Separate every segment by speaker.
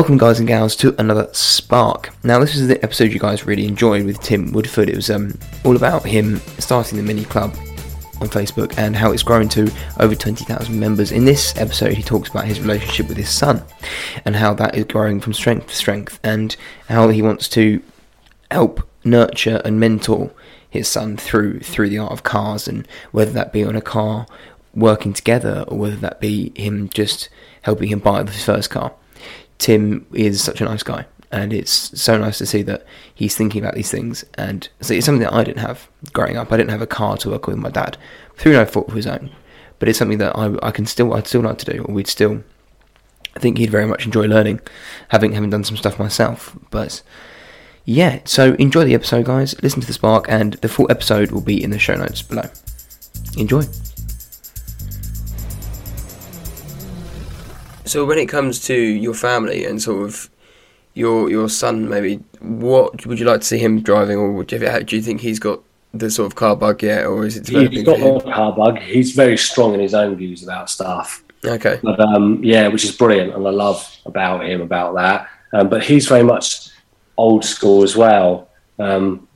Speaker 1: Welcome, guys and gals, to another Spark. Now, this is the episode you guys really enjoyed with Tim Woodford. It was um, all about him starting the mini club on Facebook and how it's grown to over 20,000 members. In this episode, he talks about his relationship with his son and how that is growing from strength to strength and how he wants to help nurture and mentor his son through through the art of cars and whether that be on a car working together or whether that be him just helping him buy his first car. Tim is such a nice guy, and it's so nice to see that he's thinking about these things. And so it's something that I didn't have growing up. I didn't have a car to work with my dad through no fault of his own, but it's something that I, I can still I'd still like to do, or we'd still. I think he'd very much enjoy learning, having having done some stuff myself. But yeah, so enjoy the episode, guys. Listen to the spark, and the full episode will be in the show notes below. Enjoy. So when it comes to your family and sort of your your son, maybe what would you like to see him driving, or would you, do you think he's got the sort of car bug yet, or is it developing?
Speaker 2: He's got more car bug. He's very strong in his own views about stuff.
Speaker 1: Okay,
Speaker 2: But um, yeah, which is brilliant, and I love about him about that. Um, but he's very much old school as well. Um,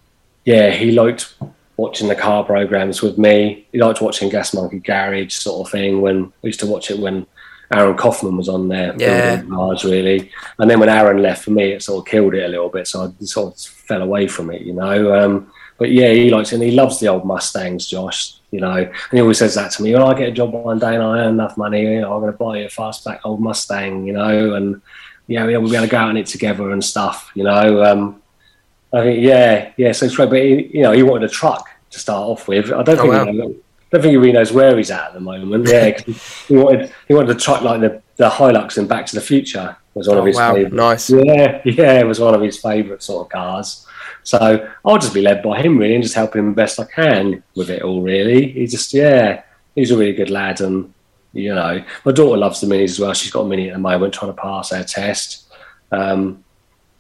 Speaker 2: yeah, he liked watching the car programs with me. He liked watching Gas Monkey Garage sort of thing. When we used to watch it when Aaron Kaufman was on there,
Speaker 1: Yeah.
Speaker 2: cars really. And then when Aaron left for me, it sort of killed it a little bit. So I sort of fell away from it, you know. Um, but yeah, he likes it and he loves the old Mustangs, Josh. You know, and he always says that to me. When I get a job one day and I earn enough money, you know, I'm going to buy you a fastback old Mustang. You know, and yeah, we'll be able to go out in it together and stuff. You know, um, I think yeah, yeah. So it's great, but he, you know, he wanted a truck to start off with. I don't
Speaker 1: Oh,
Speaker 2: think
Speaker 1: wow.
Speaker 2: Don't think he really knows where he's at at the moment. Yeah, he wanted he wanted a truck like the the Hilux in Back to the Future was one of
Speaker 1: oh,
Speaker 2: his
Speaker 1: wow,
Speaker 2: favourites.
Speaker 1: nice.
Speaker 2: Yeah, yeah, it was one of his favourite sort of cars. So I'll just be led by him really and just help him the best I can with it all. Really, he just yeah, he's a really good lad, and you know, my daughter loves the minis as well. She's got a mini at the moment, trying to pass her test. Um,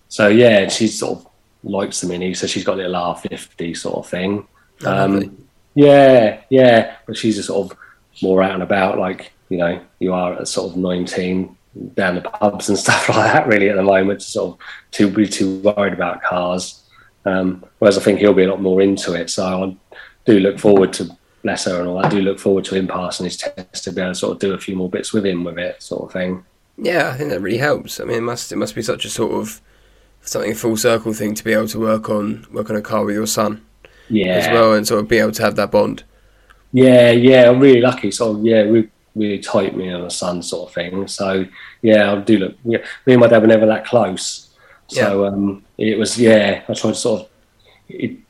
Speaker 2: so yeah, she sort of likes the mini, so she's got a little R50 sort of thing. Um, yeah, yeah, but she's just sort of more out and about, like you know, you are at sort of nineteen, down the pubs and stuff like that. Really, at the moment, sort of too be too worried about cars. Um, whereas I think he'll be a lot more into it. So I do look forward to bless and all. that. I do look forward to him passing his test to be able to sort of do a few more bits with him with it, sort of thing.
Speaker 1: Yeah, I think that really helps. I mean, it must it must be such a sort of something full circle thing to be able to work on work on a car with your son
Speaker 2: Yeah,
Speaker 1: as well, and sort of be able to have that bond.
Speaker 2: Yeah, yeah, I'm really lucky. So yeah, we really tight me and a son sort of thing. So yeah, I do look. Yeah, me and my dad were never that close. So um, it was yeah. I tried to sort of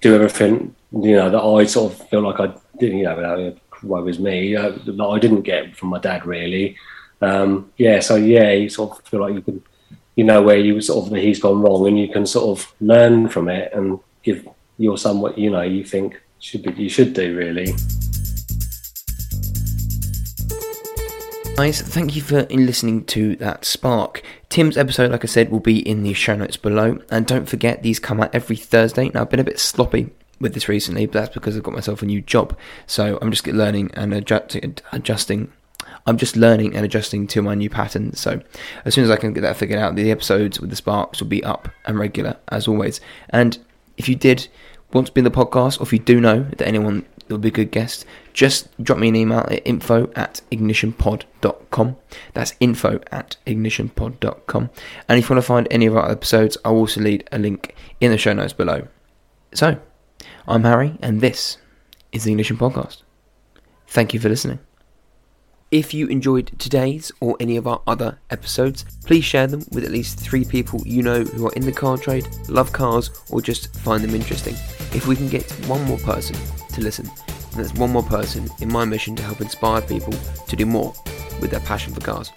Speaker 2: do everything you know that I sort of feel like I didn't. You know, that well, was me uh, that I didn't get from my dad really. Um, yeah, so yeah, you sort of feel like you can, you know, where you sort of he's gone wrong, and you can sort of learn from it and give your son what you know you think should be you should do really.
Speaker 1: Guys, thank you for listening to that spark. Tim's episode, like I said, will be in the show notes below. And don't forget, these come out every Thursday. Now, I've been a bit sloppy with this recently, but that's because I've got myself a new job. So I'm just learning and adjusting. adjusting. I'm just learning and adjusting to my new pattern. So as soon as I can get that figured out, the episodes with the sparks will be up and regular as always. And if you did want to be in the podcast, or if you do know that anyone that would be a good guest, just drop me an email at info at ignitionpod.com. That's info at ignitionpod.com. And if you want to find any of our episodes, I'll also leave a link in the show notes below. So, I'm Harry, and this is the Ignition Podcast. Thank you for listening. If you enjoyed today's or any of our other episodes, please share them with at least three people you know who are in the car trade, love cars, or just find them interesting. If we can get one more person to listen, that's one more person in my mission to help inspire people to do more with their passion for cars.